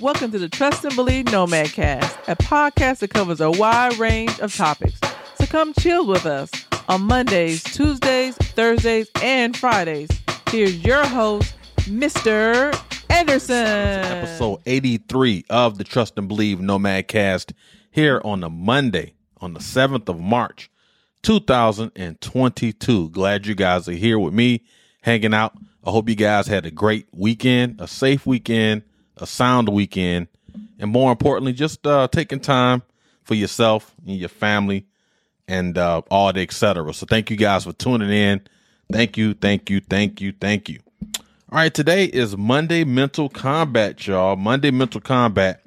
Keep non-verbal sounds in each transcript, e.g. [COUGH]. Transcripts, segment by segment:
Welcome to the Trust and Believe Nomad Cast, a podcast that covers a wide range of topics. So come chill with us on Mondays, Tuesdays, Thursdays, and Fridays. Here's your host, Mr. Anderson. Episode 83 of the Trust and Believe Nomad Cast here on a Monday, on the 7th of March, 2022. Glad you guys are here with me, hanging out. I hope you guys had a great weekend, a safe weekend, a sound weekend, and more importantly, just uh, taking time for yourself and your family and uh, all the etc. So thank you guys for tuning in. Thank you, thank you, thank you, thank you. All right, today is Monday Mental Combat, y'all. Monday Mental Combat.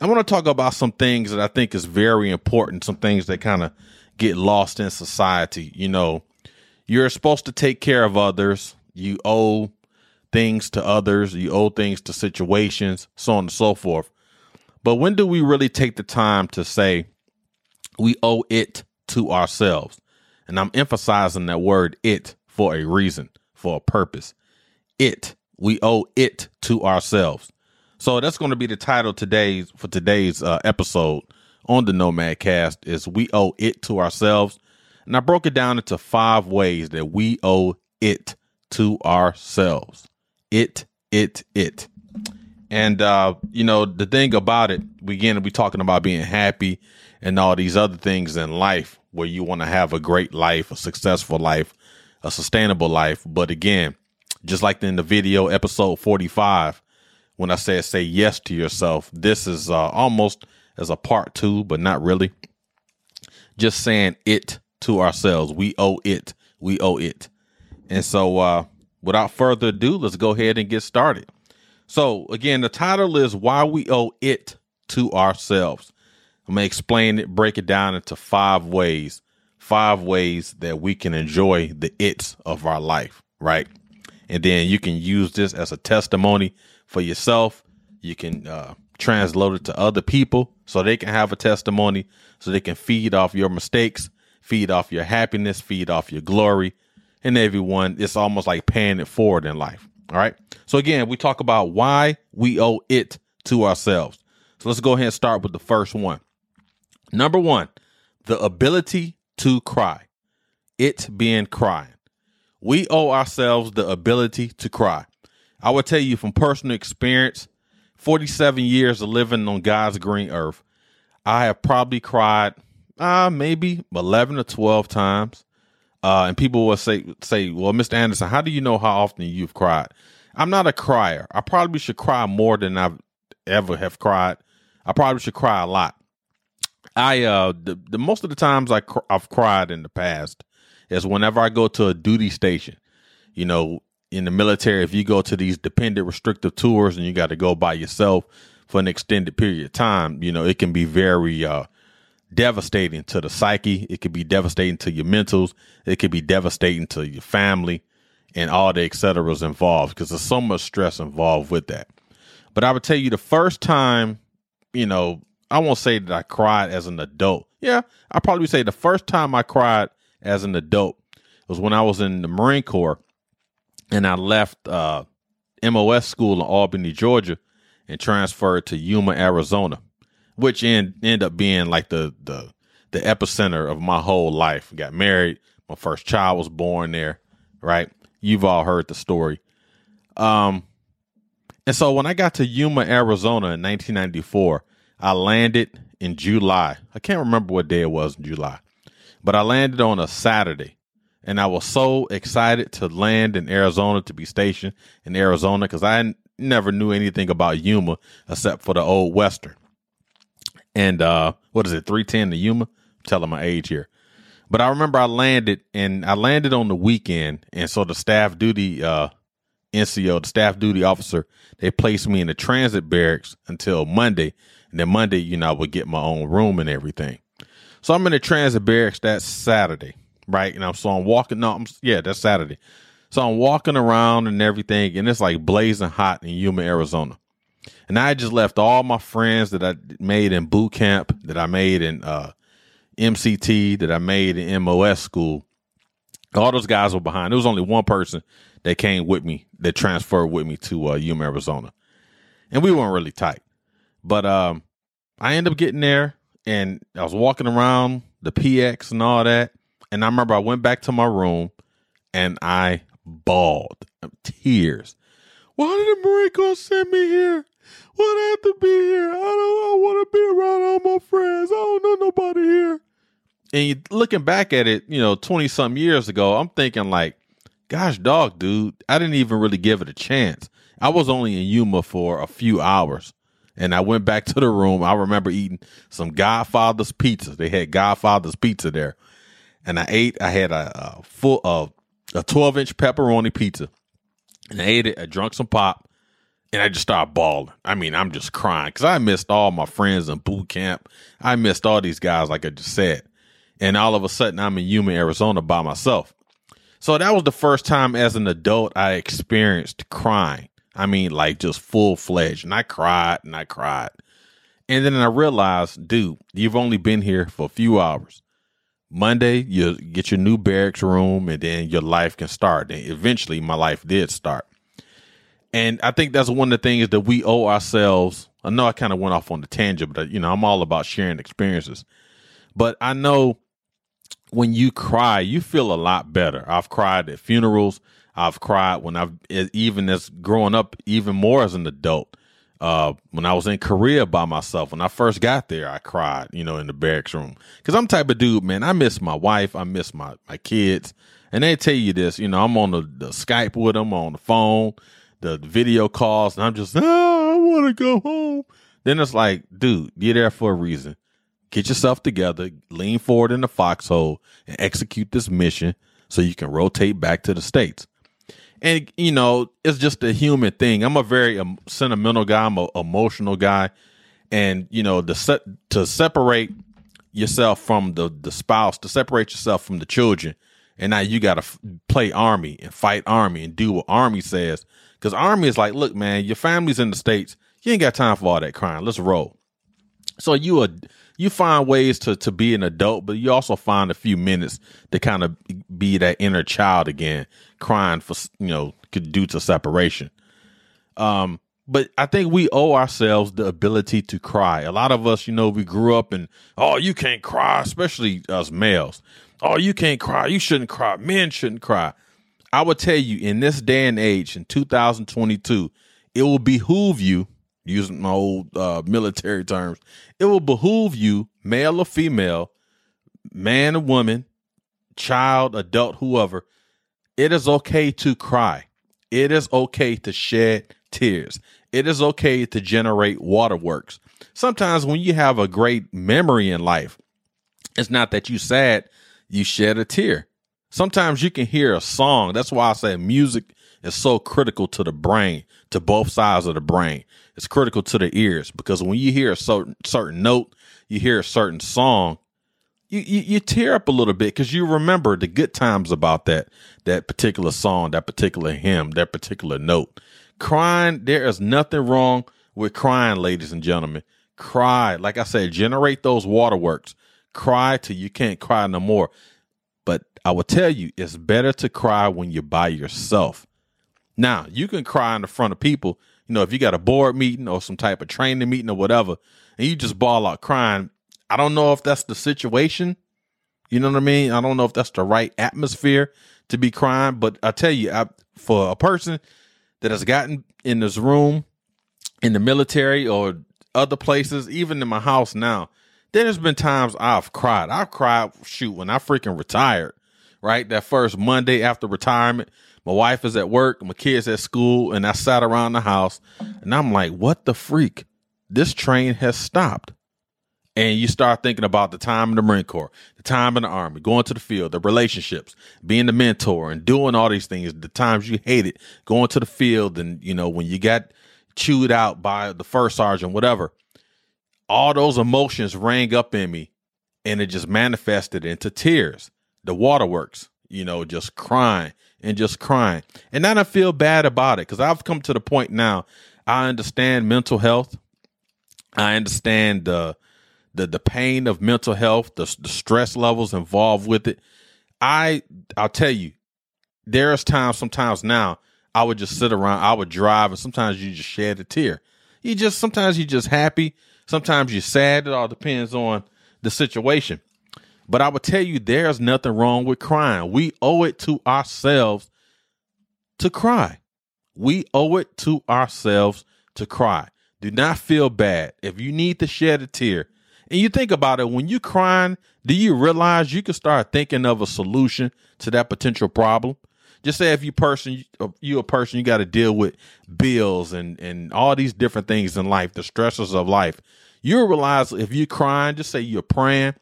I want to talk about some things that I think is very important, some things that kind of get lost in society. You know, you're supposed to take care of others. You owe things to others, you owe things to situations, so on and so forth. But when do we really take the time to say we owe it to ourselves? And I'm emphasizing that word it for a reason, for a purpose. It. We owe it to ourselves. So that's going to be the title today for today's uh, episode on the Nomad Cast is we owe it to ourselves. And I broke it down into five ways that we owe it to ourselves it, it, it. And uh, you know, the thing about it, we again we talking about being happy and all these other things in life where you want to have a great life, a successful life, a sustainable life. But again, just like in the video episode 45, when I said say yes to yourself, this is uh, almost as a part two, but not really. Just saying it to ourselves. We owe it. We owe it. And so uh without further ado, let's go ahead and get started. So, again, the title is Why We Owe It to Ourselves. I'm going to explain it, break it down into five ways, five ways that we can enjoy the its of our life, right? And then you can use this as a testimony for yourself. You can uh, translate it to other people so they can have a testimony, so they can feed off your mistakes, feed off your happiness, feed off your glory, and everyone. It's almost like paying it forward in life. All right. So again, we talk about why we owe it to ourselves. So let's go ahead and start with the first one. Number one, the ability to cry. It being crying. We owe ourselves the ability to cry. I will tell you from personal experience, 47 years of living on God's green earth, I have probably cried uh, maybe 11 or 12 times. Uh, and people will say, say, well, Mr. Anderson, how do you know how often you've cried? I'm not a crier. I probably should cry more than I've ever have cried. I probably should cry a lot. I, uh, the, the most of the times I cr- I've cried in the past is whenever I go to a duty station, you know, in the military, if you go to these dependent restrictive tours and you got to go by yourself for an extended period of time, you know, it can be very, uh, devastating to the psyche. It could be devastating to your mentals. It could be devastating to your family and all the et ceteras involved because there's so much stress involved with that. But I would tell you the first time, you know, I won't say that I cried as an adult. Yeah, I probably say the first time I cried as an adult was when I was in the Marine Corps and I left uh, MOS school in Albany, Georgia, and transferred to Yuma, Arizona which end end up being like the the the epicenter of my whole life. Got married, my first child was born there, right? You've all heard the story. Um and so when I got to Yuma, Arizona in 1994, I landed in July. I can't remember what day it was in July, but I landed on a Saturday. And I was so excited to land in Arizona to be stationed in Arizona because I never knew anything about Yuma except for the old Western and uh, what is it, three ten to Yuma? I'm telling my age here, but I remember I landed and I landed on the weekend, and so the staff duty uh, NCO, the staff duty officer, they placed me in the transit barracks until Monday, and then Monday, you know, I would get my own room and everything. So I'm in the transit barracks that Saturday, right? And I'm so I'm walking. No, I'm, yeah, that's Saturday. So I'm walking around and everything, and it's like blazing hot in Yuma, Arizona. And I just left all my friends that I made in boot camp, that I made in uh, MCT, that I made in MOS school. All those guys were behind. There was only one person that came with me, that transferred with me to uh, Arizona. And we weren't really tight. But um, I ended up getting there, and I was walking around the PX and all that. And I remember I went back to my room, and I bawled tears. Why did the Marine Corps send me here? Do I have to be here? I don't. I want to be around all my friends. I don't know nobody here. And you, looking back at it, you know, twenty something years ago, I'm thinking like, gosh, dog, dude, I didn't even really give it a chance. I was only in Yuma for a few hours, and I went back [LAUGHS] to the room. I remember eating some Godfather's pizza. They had Godfather's pizza there, and I ate. I had a, a full of a 12 inch pepperoni pizza, and I ate it. I drank some pop, and I just started bawling. I mean, I'm just crying because I missed all my friends in boot camp. I missed all these guys, like I just said. And all of a sudden, I'm in Yuma, Arizona by myself. So that was the first time as an adult I experienced crying. I mean, like just full fledged. And I cried and I cried. And then I realized, dude, you've only been here for a few hours. Monday, you get your new barracks room, and then your life can start. And eventually, my life did start. And I think that's one of the things that we owe ourselves. I know I kind of went off on the tangent, but you know, I'm all about sharing experiences. But I know when you cry, you feel a lot better. I've cried at funerals. I've cried when I've even as growing up, even more as an adult. Uh, when I was in Korea by myself, when I first got there, I cried, you know, in the barracks room. Cause I'm type of dude, man. I miss my wife. I miss my, my kids. And they tell you this, you know, I'm on the, the Skype with them on the phone the video calls, and I'm just, oh, I want to go home. Then it's like, dude, you're there for a reason. Get yourself together, lean forward in the foxhole, and execute this mission so you can rotate back to the States. And, you know, it's just a human thing. I'm a very um, sentimental guy, I'm an emotional guy. And, you know, the se- to separate yourself from the, the spouse, to separate yourself from the children, and now you got to f- play army and fight army and do what army says because Army is like, look, man, your family's in the States. You ain't got time for all that crying. Let's roll. So you you find ways to to be an adult, but you also find a few minutes to kind of be that inner child again, crying for you know due to separation. Um, but I think we owe ourselves the ability to cry. A lot of us, you know, we grew up and oh, you can't cry, especially us males. Oh, you can't cry. You shouldn't cry. Men shouldn't cry. I would tell you in this day and age, in 2022, it will behoove you, using my old uh, military terms, it will behoove you, male or female, man or woman, child, adult, whoever. It is okay to cry. It is okay to shed tears. It is okay to generate waterworks. Sometimes when you have a great memory in life, it's not that you sad, you shed a tear sometimes you can hear a song. That's why I say music is so critical to the brain, to both sides of the brain. It's critical to the ears because when you hear a certain certain note, you hear a certain song, you you, you tear up a little bit because you remember the good times about that that particular song, that particular hymn, that particular note. Crying, there is nothing wrong with crying, ladies and gentlemen. Cry, like I said, generate those waterworks. Cry till you can't cry no more. I will tell you, it's better to cry when you're by yourself. Now, you can cry in the front of people. You know, if you got a board meeting or some type of training meeting or whatever, and you just ball out crying, I don't know if that's the situation. You know what I mean? I don't know if that's the right atmosphere to be crying, but I tell you, I, for a person that has gotten in this room in the military or other places, even in my house now, there's been times I've cried. I've cried, shoot, when I freaking retired right? That first Monday after retirement, my wife is at work, my kids at school, and I sat around the house and I'm like, what the freak? This train has stopped. And you start thinking about the time in the Marine Corps, the time in the Army, going to the field, the relationships, being the mentor and doing all these things, the times you hated going to the field and, you know, when you got chewed out by the first sergeant, whatever. All those emotions rang up in me and it just manifested into tears the waterworks, you know, just crying and just crying. And then I feel bad about it because I've come to the point now. I understand mental health. I understand the the the pain of mental health, the, the stress levels involved with it. I I'll tell you, there's times sometimes now I would just sit around, I would drive, and sometimes you just shed a tear. You just sometimes you're just happy, sometimes you're sad. It all depends on the situation. But I would tell you, there's nothing wrong with crying. We owe it to ourselves to cry. We owe it to ourselves to cry. Do not feel bad. If you need to shed a tear, and you think about it, when you're crying, do you realize you can start thinking of a solution to that potential problem? Just say if you person you a person you got to deal with bills and and all these different things in life, the stresses of life. You'll realize if you're crying, just say you're praying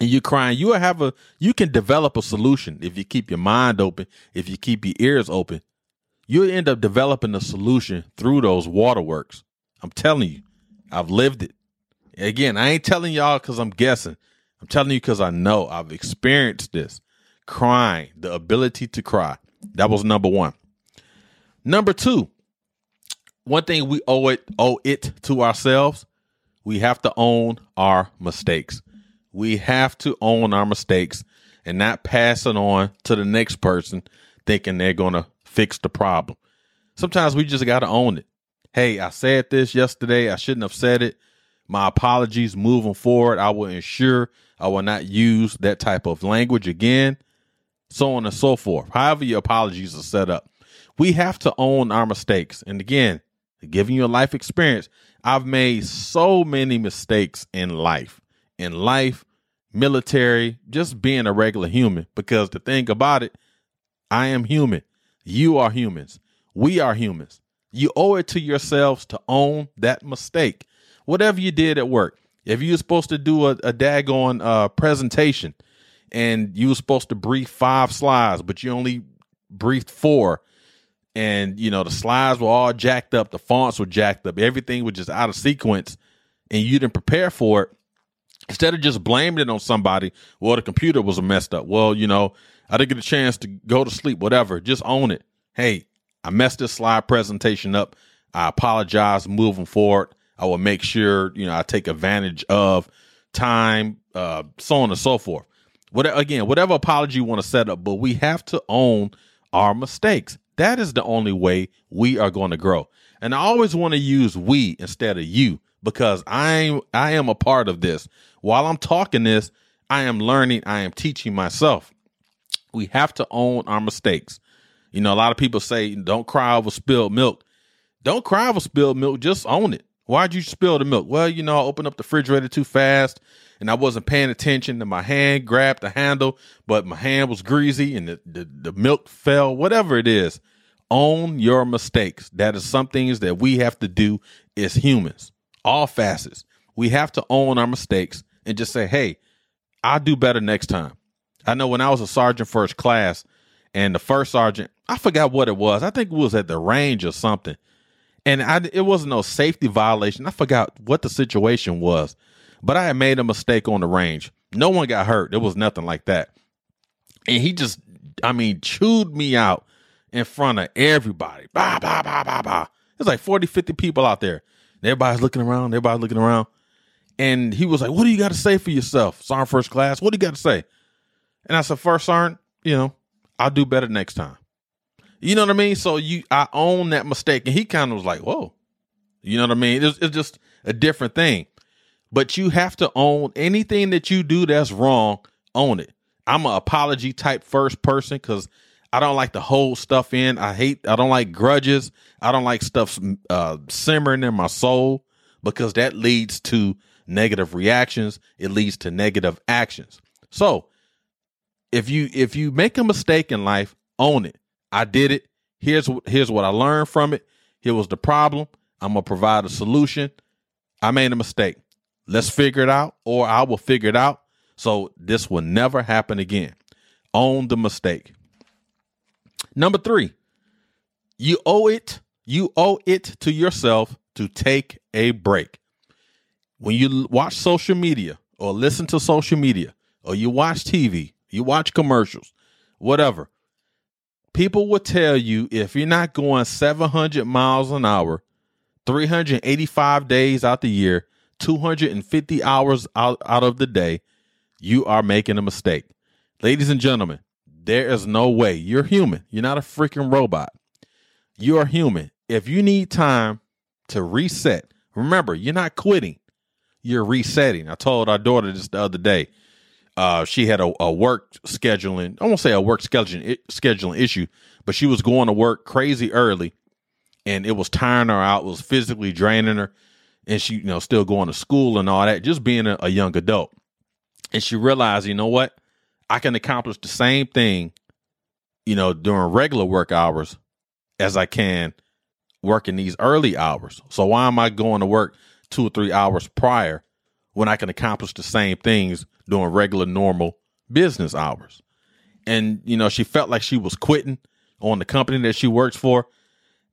and you're crying, you will have a you can develop a solution if you keep your mind open, if you keep your ears open. You'll end up developing a solution through those waterworks. I'm telling you, I've lived it. Again, I ain't telling y'all because I'm guessing. I'm telling you because I know I've experienced this. Crying, the ability to cry. That was number one. Number two, one thing we owe it owe it to ourselves. We have to own our mistakes. We have to own our mistakes and not pass it on to the next person thinking they're going to fix the problem. Sometimes we just got to own it. Hey, I said this yesterday. I shouldn't have said it. My apologies moving forward. I will ensure I will not use that type of language again, so on and so forth. However, your apologies are set up. We have to own our mistakes. And again, giving you a life experience, I've made so many mistakes in life in life, military, just being a regular human. Because the thing about it, I am human. You are humans. We are humans. You owe it to yourselves to own that mistake. Whatever you did at work, if you were supposed to do a, a daggone uh, presentation and you were supposed to brief five slides, but you only briefed four, and you know the slides were all jacked up, the fonts were jacked up, everything was just out of sequence, and you didn't prepare for it, instead of just blaming it on somebody, well, the computer was messed up. Well, you know, I didn't get a chance to go to sleep, whatever. Just own it. Hey, I messed this slide presentation up. I apologize moving forward. I will make sure, you know, I take advantage of time, uh, so on and so forth. What again, whatever apology you want to set up, but we have to own our mistakes. That is the only way we are going to grow. And I always want to use we instead of you because I'm I am a part of this. While I'm talking this, I am learning, I am teaching myself. We have to own our mistakes. You know, a lot of people say don't cry over spilled milk. Don't cry over spilled milk, just own it. Why'd you spill the milk? Well, you know, I opened up the refrigerator too fast and I wasn't paying attention and my hand grabbed the handle, but my hand was greasy and the, the, the milk fell, whatever it is. Own your mistakes. That is some things that we have to do as humans all facets. We have to own our mistakes and just say, hey, I'll do better next time. I know when I was a sergeant first class and the first sergeant, I forgot what it was. I think it was at the range or something. And I, it wasn't no safety violation. I forgot what the situation was, but I had made a mistake on the range. No one got hurt. There was nothing like that. And he just, I mean, chewed me out in front of everybody. Bah, bah, bah, bah, bah. There's like 40, 50 people out there. Everybody's looking around. Everybody's looking around. And he was like, What do you got to say for yourself, Sergeant First Class? What do you got to say? And I said, First Sergeant, you know, I'll do better next time. You know what I mean? So you, I own that mistake. And he kind of was like, Whoa. You know what I mean? It's, it's just a different thing. But you have to own anything that you do that's wrong, own it. I'm an apology type first person because I don't like to hold stuff in. I hate, I don't like grudges. I don't like stuff uh, simmering in my soul because that leads to negative reactions. It leads to negative actions. So if you, if you make a mistake in life, own it. I did it. Here's, here's what I learned from it. Here was the problem. I'm to provide a solution. I made a mistake. Let's figure it out, or I will figure it out. So this will never happen again. Own the mistake. Number three, you owe it, you owe it to yourself to take a break. When you watch social media or listen to social media or you watch TV, you watch commercials, whatever, people will tell you if you're not going 700 miles an hour, 385 days out the year, 250 hours out, out of the day, you are making a mistake. Ladies and gentlemen, there is no way. You're human. You're not a freaking robot. You're human. If you need time to reset. Remember, you're not quitting, you're resetting. I told our daughter this the other day. Uh, she had a, a work scheduling, I won't say a work scheduling scheduling issue, but she was going to work crazy early and it was tiring her out, was physically draining her, and she, you know, still going to school and all that, just being a, a young adult. And she realized, you know what? I can accomplish the same thing, you know, during regular work hours as I can working these early hours. So why am I going to work two or three hours prior when I can accomplish the same things during regular normal business hours? And you know, she felt like she was quitting on the company that she works for.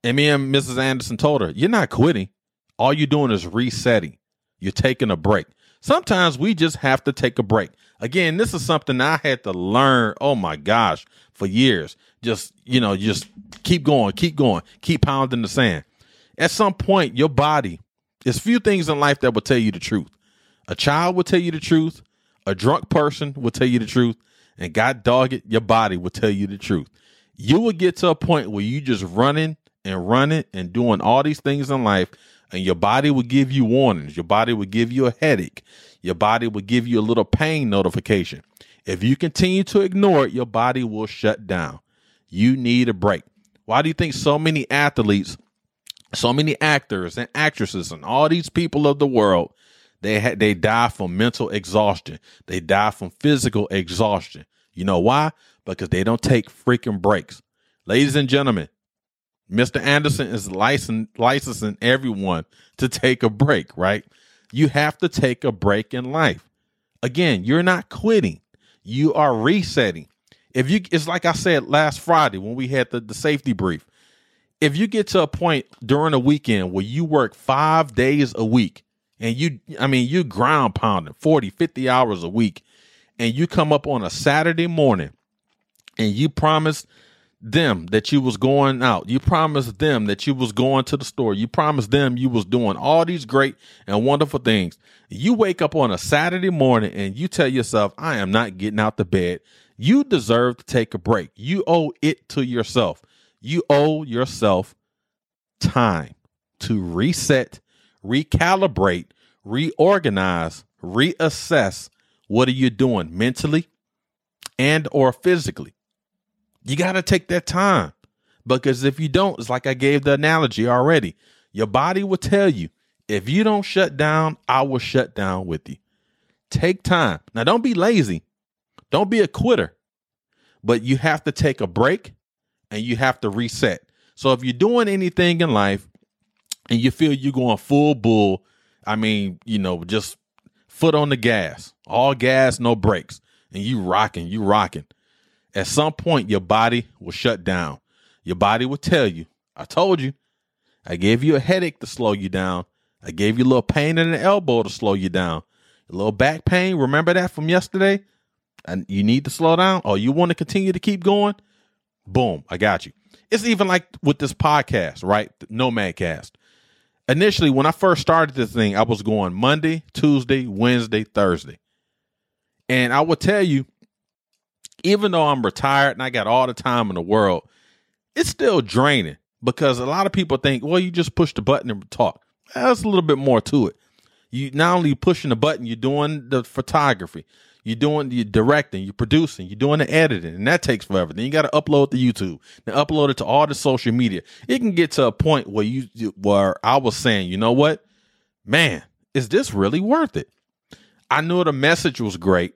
And me and Mrs. Anderson told her, You're not quitting. All you're doing is resetting. You're taking a break. Sometimes we just have to take a break. Again, this is something I had to learn, oh my gosh, for years. Just, you know, just keep going, keep going, keep pounding the sand. At some point, your body, there's few things in life that will tell you the truth. A child will tell you the truth, a drunk person will tell you the truth, and God dog it, your body will tell you the truth. You will get to a point where you just running and running and doing all these things in life, and your body will give you warnings. Your body will give you a headache. Your body will give you a little pain notification. If you continue to ignore it, your body will shut down. You need a break. Why do you think so many athletes, so many actors and actresses, and all these people of the world, they ha- they die from mental exhaustion. They die from physical exhaustion. You know why? Because they don't take freaking breaks. Ladies and gentlemen, Mr. Anderson is licensing licensing everyone to take a break, right? You have to take a break in life. Again, you're not quitting. You are resetting. If you it's like I said last Friday when we had the, the safety brief. If you get to a point during a weekend where you work 5 days a week and you I mean you ground pounding 40, 50 hours a week and you come up on a Saturday morning and you promise them that you was going out. You promised them that you was going to the store. You promised them you was doing all these great and wonderful things. You wake up on a Saturday morning and you tell yourself, I am not getting out the bed. You deserve to take a break. You owe it to yourself. You owe yourself time to reset, recalibrate, reorganize, reassess what are you doing mentally and or physically you got to take that time because if you don't, it's like I gave the analogy already. Your body will tell you if you don't shut down, I will shut down with you. Take time. Now, don't be lazy. Don't be a quitter, but you have to take a break and you have to reset. So if you're doing anything in life and you feel you're going full bull, I mean, you know, just foot on the gas, all gas, no brakes, and you rocking, you rocking at some point, your body will shut down. Your body will tell you, I told you. I gave you a headache to slow you down. I gave you a little pain in the elbow to slow you down. A little back pain. Remember that from yesterday? And you need to slow down or you want to continue to keep going? Boom, I got you. It's even like with this podcast, right? The Nomadcast. Initially, when I first started this thing, I was going Monday, Tuesday, Wednesday, Thursday. And I will tell you, even though I'm retired and I got all the time in the world, it's still draining because a lot of people think, well, you just push the button and talk. There's a little bit more to it. You not only pushing the button, you're doing the photography, you're doing the directing, you're producing, you're doing the editing, and that takes forever. Then you got to upload to YouTube, then upload it to all the social media. It can get to a point where you where I was saying, you know what, man, is this really worth it? I knew the message was great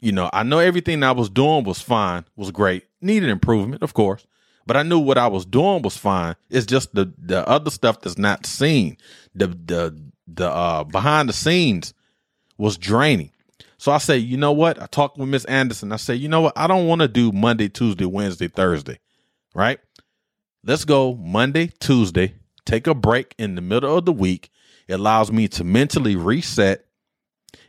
you know, I know everything I was doing was fine, was great, needed improvement, of course, but I knew what I was doing was fine. It's just the the other stuff that's not seen, the the the uh behind the scenes was draining. So I say, you know what? I talked with Miss Anderson. I say, you know what? I don't want to do Monday, Tuesday, Wednesday, Thursday, right? Let's go Monday, Tuesday. Take a break in the middle of the week. It allows me to mentally reset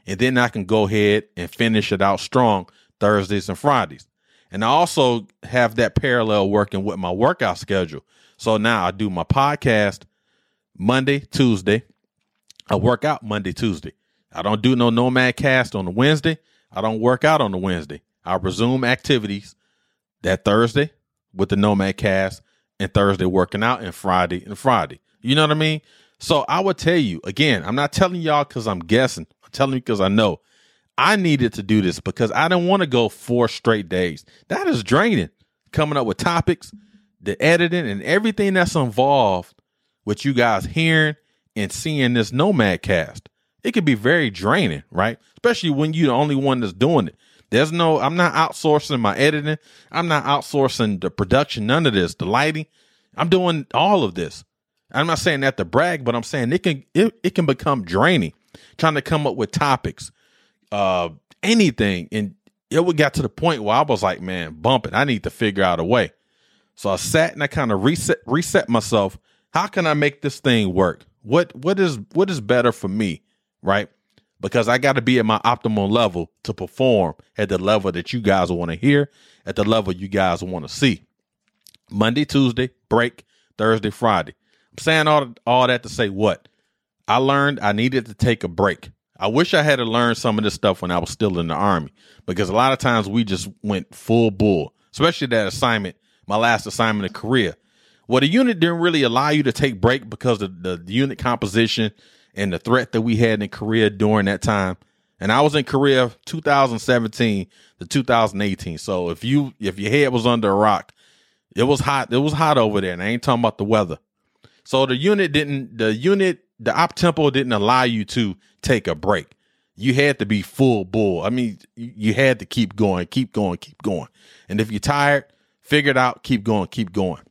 and then I can go ahead and finish it out strong Thursdays and Fridays. And I also have that parallel working with my workout schedule. So now I do my podcast Monday, Tuesday. I work out Monday, Tuesday. I don't do no Nomad Cast on the Wednesday. I don't work out on the Wednesday. I resume activities that Thursday with the Nomad Cast and Thursday working out and Friday and Friday. You know what I mean? So I would tell you again, I'm not telling y'all because I'm guessing. I'm telling you because I know I needed to do this because I didn't want to go four straight days. That is draining. Coming up with topics, the editing, and everything that's involved with you guys hearing and seeing this Nomad cast. It can be very draining, right? Especially when you're the only one that's doing it. There's no, I'm not outsourcing my editing. I'm not outsourcing the production, none of this, the lighting. I'm doing all of this. I'm not saying that to brag, but I'm saying it can it, it can become draining trying to come up with topics, uh, anything. And it would got to the point where I was like, man, bumping. I need to figure out a way. So I sat and I kind of reset reset myself. How can I make this thing work? What what is what is better for me, right? Because I got to be at my optimal level to perform at the level that you guys want to hear, at the level you guys want to see. Monday, Tuesday, break, Thursday, Friday. I'm saying all all that to say what? I learned I needed to take a break. I wish I had to learn some of this stuff when I was still in the army because a lot of times we just went full bull, especially that assignment, my last assignment in Korea. Well, the unit didn't really allow you to take break because of the, the unit composition and the threat that we had in Korea during that time. And I was in Korea 2017 to 2018. So if you if your head was under a rock, it was hot. It was hot over there. And I ain't talking about the weather. So the unit didn't the unit the op tempo didn't allow you to take a break. You had to be full bull. I mean, you had to keep going, keep going, keep going. And if you're tired, figure it out, keep going, keep going.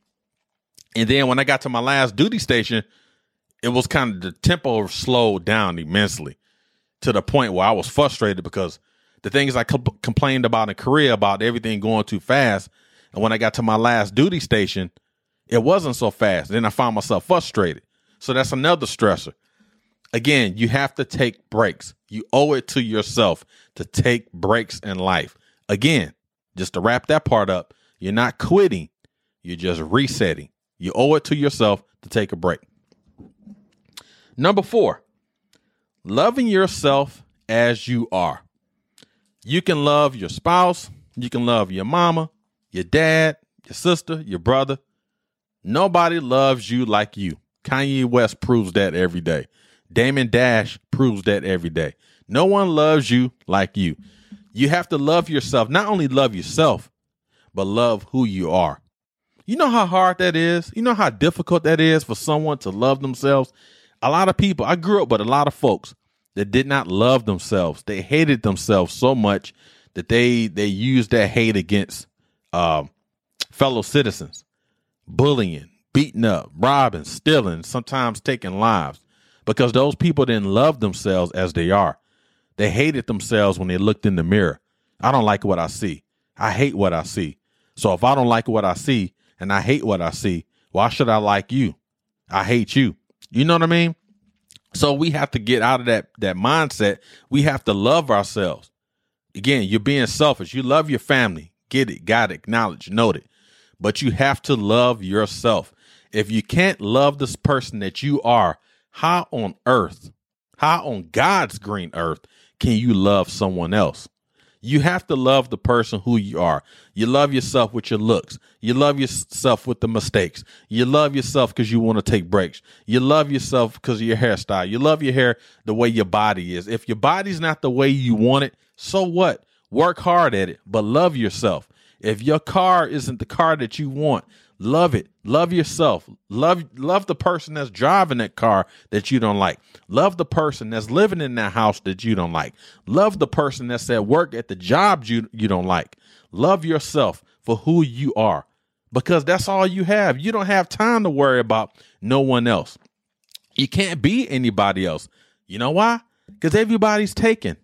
And then when I got to my last duty station, it was kind of the tempo slowed down immensely to the point where I was frustrated because the things I comp- complained about in Korea about everything going too fast. And when I got to my last duty station, it wasn't so fast. Then I found myself frustrated. So that's another stressor. Again, you have to take breaks. You owe it to yourself to take breaks in life. Again, just to wrap that part up, you're not quitting, you're just resetting. You owe it to yourself to take a break. Number four, loving yourself as you are. You can love your spouse, you can love your mama, your dad, your sister, your brother. Nobody loves you like you. Kanye West proves that every day. Damon Dash proves that every day. No one loves you like you. You have to love yourself. Not only love yourself, but love who you are. You know how hard that is? You know how difficult that is for someone to love themselves? A lot of people, I grew up with a lot of folks that did not love themselves. They hated themselves so much that they they used that hate against um, fellow citizens, bullying, beating up, robbing, stealing, sometimes taking lives because those people didn't love themselves as they are. They hated themselves when they looked in the mirror. I don't like what I see. I hate what I see. So if I don't like what I see and I hate what I see, why should I like you? I hate you. You know what I mean? So we have to get out of that that mindset. We have to love ourselves. Again, you're being selfish. You love your family. Get it, got it, acknowledge, note it. But you have to love yourself. If you can't love this person that you are, how on earth, how on God's green earth can you love someone else? You have to love the person who you are. You love yourself with your looks. You love yourself with the mistakes. You love yourself because you want to take breaks. You love yourself because of your hairstyle. You love your hair the way your body is. If your body's not the way you want it, so what? Work hard at it, but love yourself. If your car isn't the car that you want, Love it. Love yourself. Love love the person that's driving that car that you don't like. Love the person that's living in that house that you don't like. Love the person that's at work at the job you you don't like. Love yourself for who you are because that's all you have. You don't have time to worry about no one else. You can't be anybody else. You know why? Because everybody's taken.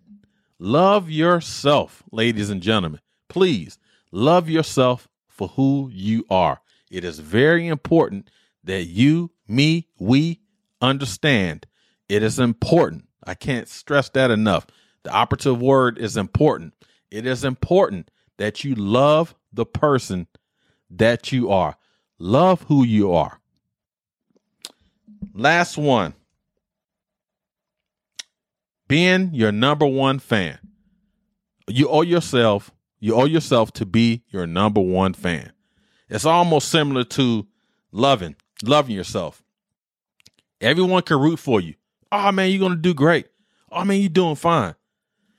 Love yourself, ladies and gentlemen. Please love yourself for who you are. It is very important that you, me, we understand. It is important. I can't stress that enough. The operative word is important. It is important that you love the person that you are. Love who you are. Last one. Being your number one fan. You owe yourself, you owe yourself to be your number one fan. It's almost similar to loving, loving yourself. Everyone can root for you. Oh man, you're gonna do great. Oh man, you're doing fine.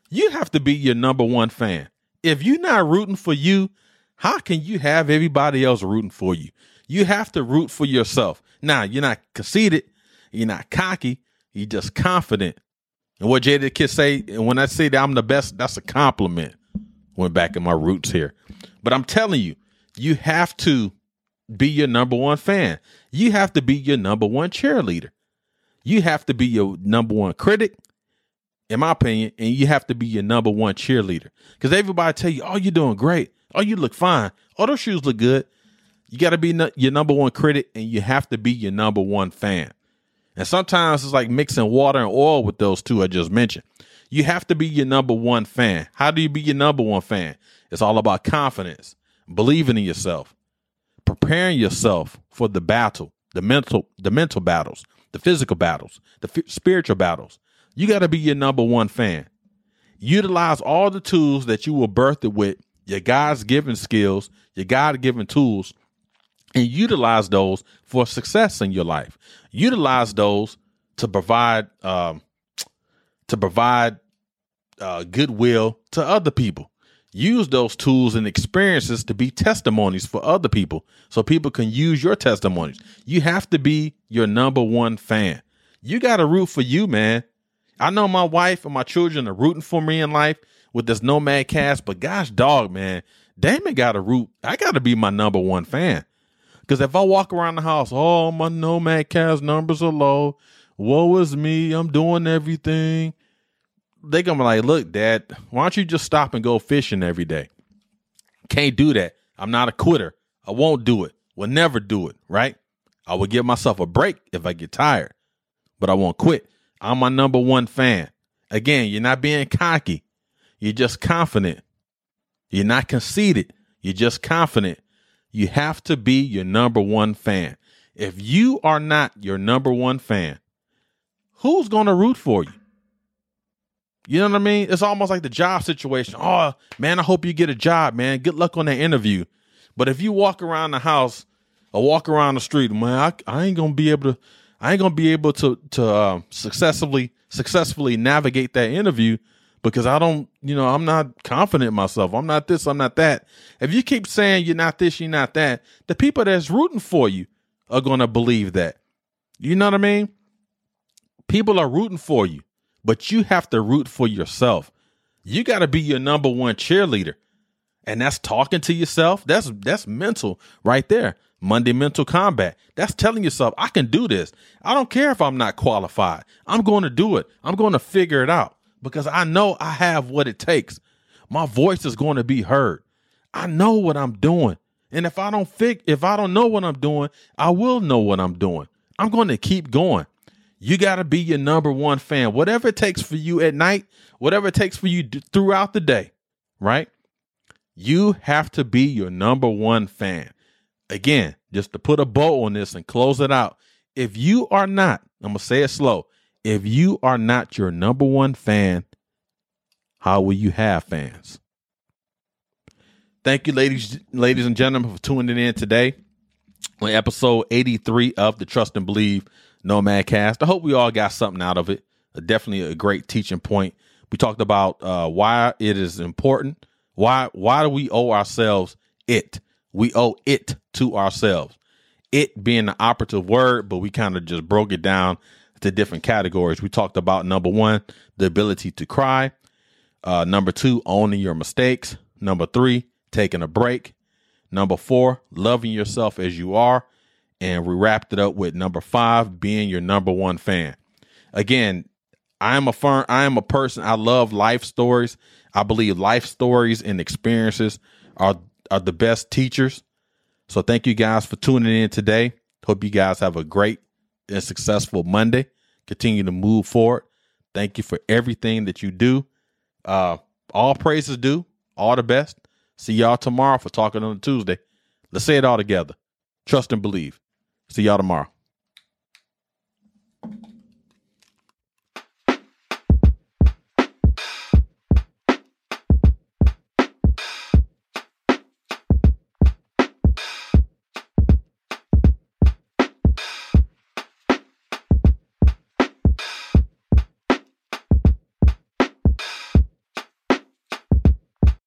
You have to be your number one fan. If you're not rooting for you, how can you have everybody else rooting for you? You have to root for yourself. Now, you're not conceited, you're not cocky, you're just confident. And what Jadakiss say, and when I say that I'm the best, that's a compliment. Went back in my roots here. But I'm telling you, you have to be your number one fan. You have to be your number one cheerleader. You have to be your number one critic, in my opinion, and you have to be your number one cheerleader. Because everybody tell you, oh, you're doing great. Oh, you look fine. Oh, those shoes look good. You got to be no- your number one critic, and you have to be your number one fan. And sometimes it's like mixing water and oil with those two I just mentioned. You have to be your number one fan. How do you be your number one fan? It's all about confidence, believing in yourself, preparing yourself for the battle, the mental, the mental battles, the physical battles, the f- spiritual battles. You got to be your number one fan. Utilize all the tools that you were birthed with, your God's given skills, your God given tools, and utilize those for success in your life. Utilize those to provide um, to provide uh, goodwill to other people. Use those tools and experiences to be testimonies for other people so people can use your testimonies. You have to be your number one fan. You got to root for you, man. I know my wife and my children are rooting for me in life with this Nomad cast, but gosh, dog, man, Damon got to root. I got to be my number one fan. Because if I walk around the house, oh, my Nomad cast numbers are low. Woe is me. I'm doing everything they gonna be like, look, dad, why don't you just stop and go fishing every day? Can't do that. I'm not a quitter. I won't do it. Will never do it, right? I will give myself a break if I get tired, but I won't quit. I'm my number one fan. Again, you're not being cocky. You're just confident. You're not conceited. You're just confident. You have to be your number one fan. If you are not your number one fan, who's going to root for you? You know what I mean? It's almost like the job situation. Oh, man, I hope you get a job, man. Good luck on that interview. But if you walk around the house or walk around the street, man, I, I ain't gonna be able to. I ain't gonna be able to to uh, successfully successfully navigate that interview because I don't, you know, I'm not confident in myself. I'm not this. I'm not that. If you keep saying you're not this, you're not that, the people that's rooting for you are gonna believe that. You know what I mean? People are rooting for you but you have to root for yourself. You got to be your number one cheerleader. And that's talking to yourself. That's that's mental right there. Monday mental combat. That's telling yourself, I can do this. I don't care if I'm not qualified. I'm going to do it. I'm going to figure it out because I know I have what it takes. My voice is going to be heard. I know what I'm doing. And if I don't fig if I don't know what I'm doing, I will know what I'm doing. I'm going to keep going. You got to be your number one fan. Whatever it takes for you at night, whatever it takes for you d- throughout the day, right? You have to be your number one fan. Again, just to put a bow on this and close it out. If you are not, I'm going to say it slow. If you are not your number one fan, how will you have fans? Thank you, ladies, ladies and gentlemen, for tuning in today on episode 83 of the Trust and Believe Nomad Cast. I hope we all got something out of it. Uh, definitely a great teaching point. We talked about uh, why it is important. Why why do we owe ourselves it? We owe it to ourselves. It being the operative word, but we kind of just broke it down to different categories. We talked about number one, the ability to cry. Uh, number two, owning your mistakes. Number three, taking a break. Number four, loving yourself as you are. And we wrapped it up with number five, being your number one fan. Again, I am a firm, I am a person. I love life stories. I believe life stories and experiences are are the best teachers. So thank you guys for tuning in today. Hope you guys have a great and successful Monday. Continue to move forward. Thank you for everything that you do. Uh, all praises due. All the best. See y'all tomorrow for talking on Tuesday. Let's say it all together. Trust and believe. See y'all tomorrow.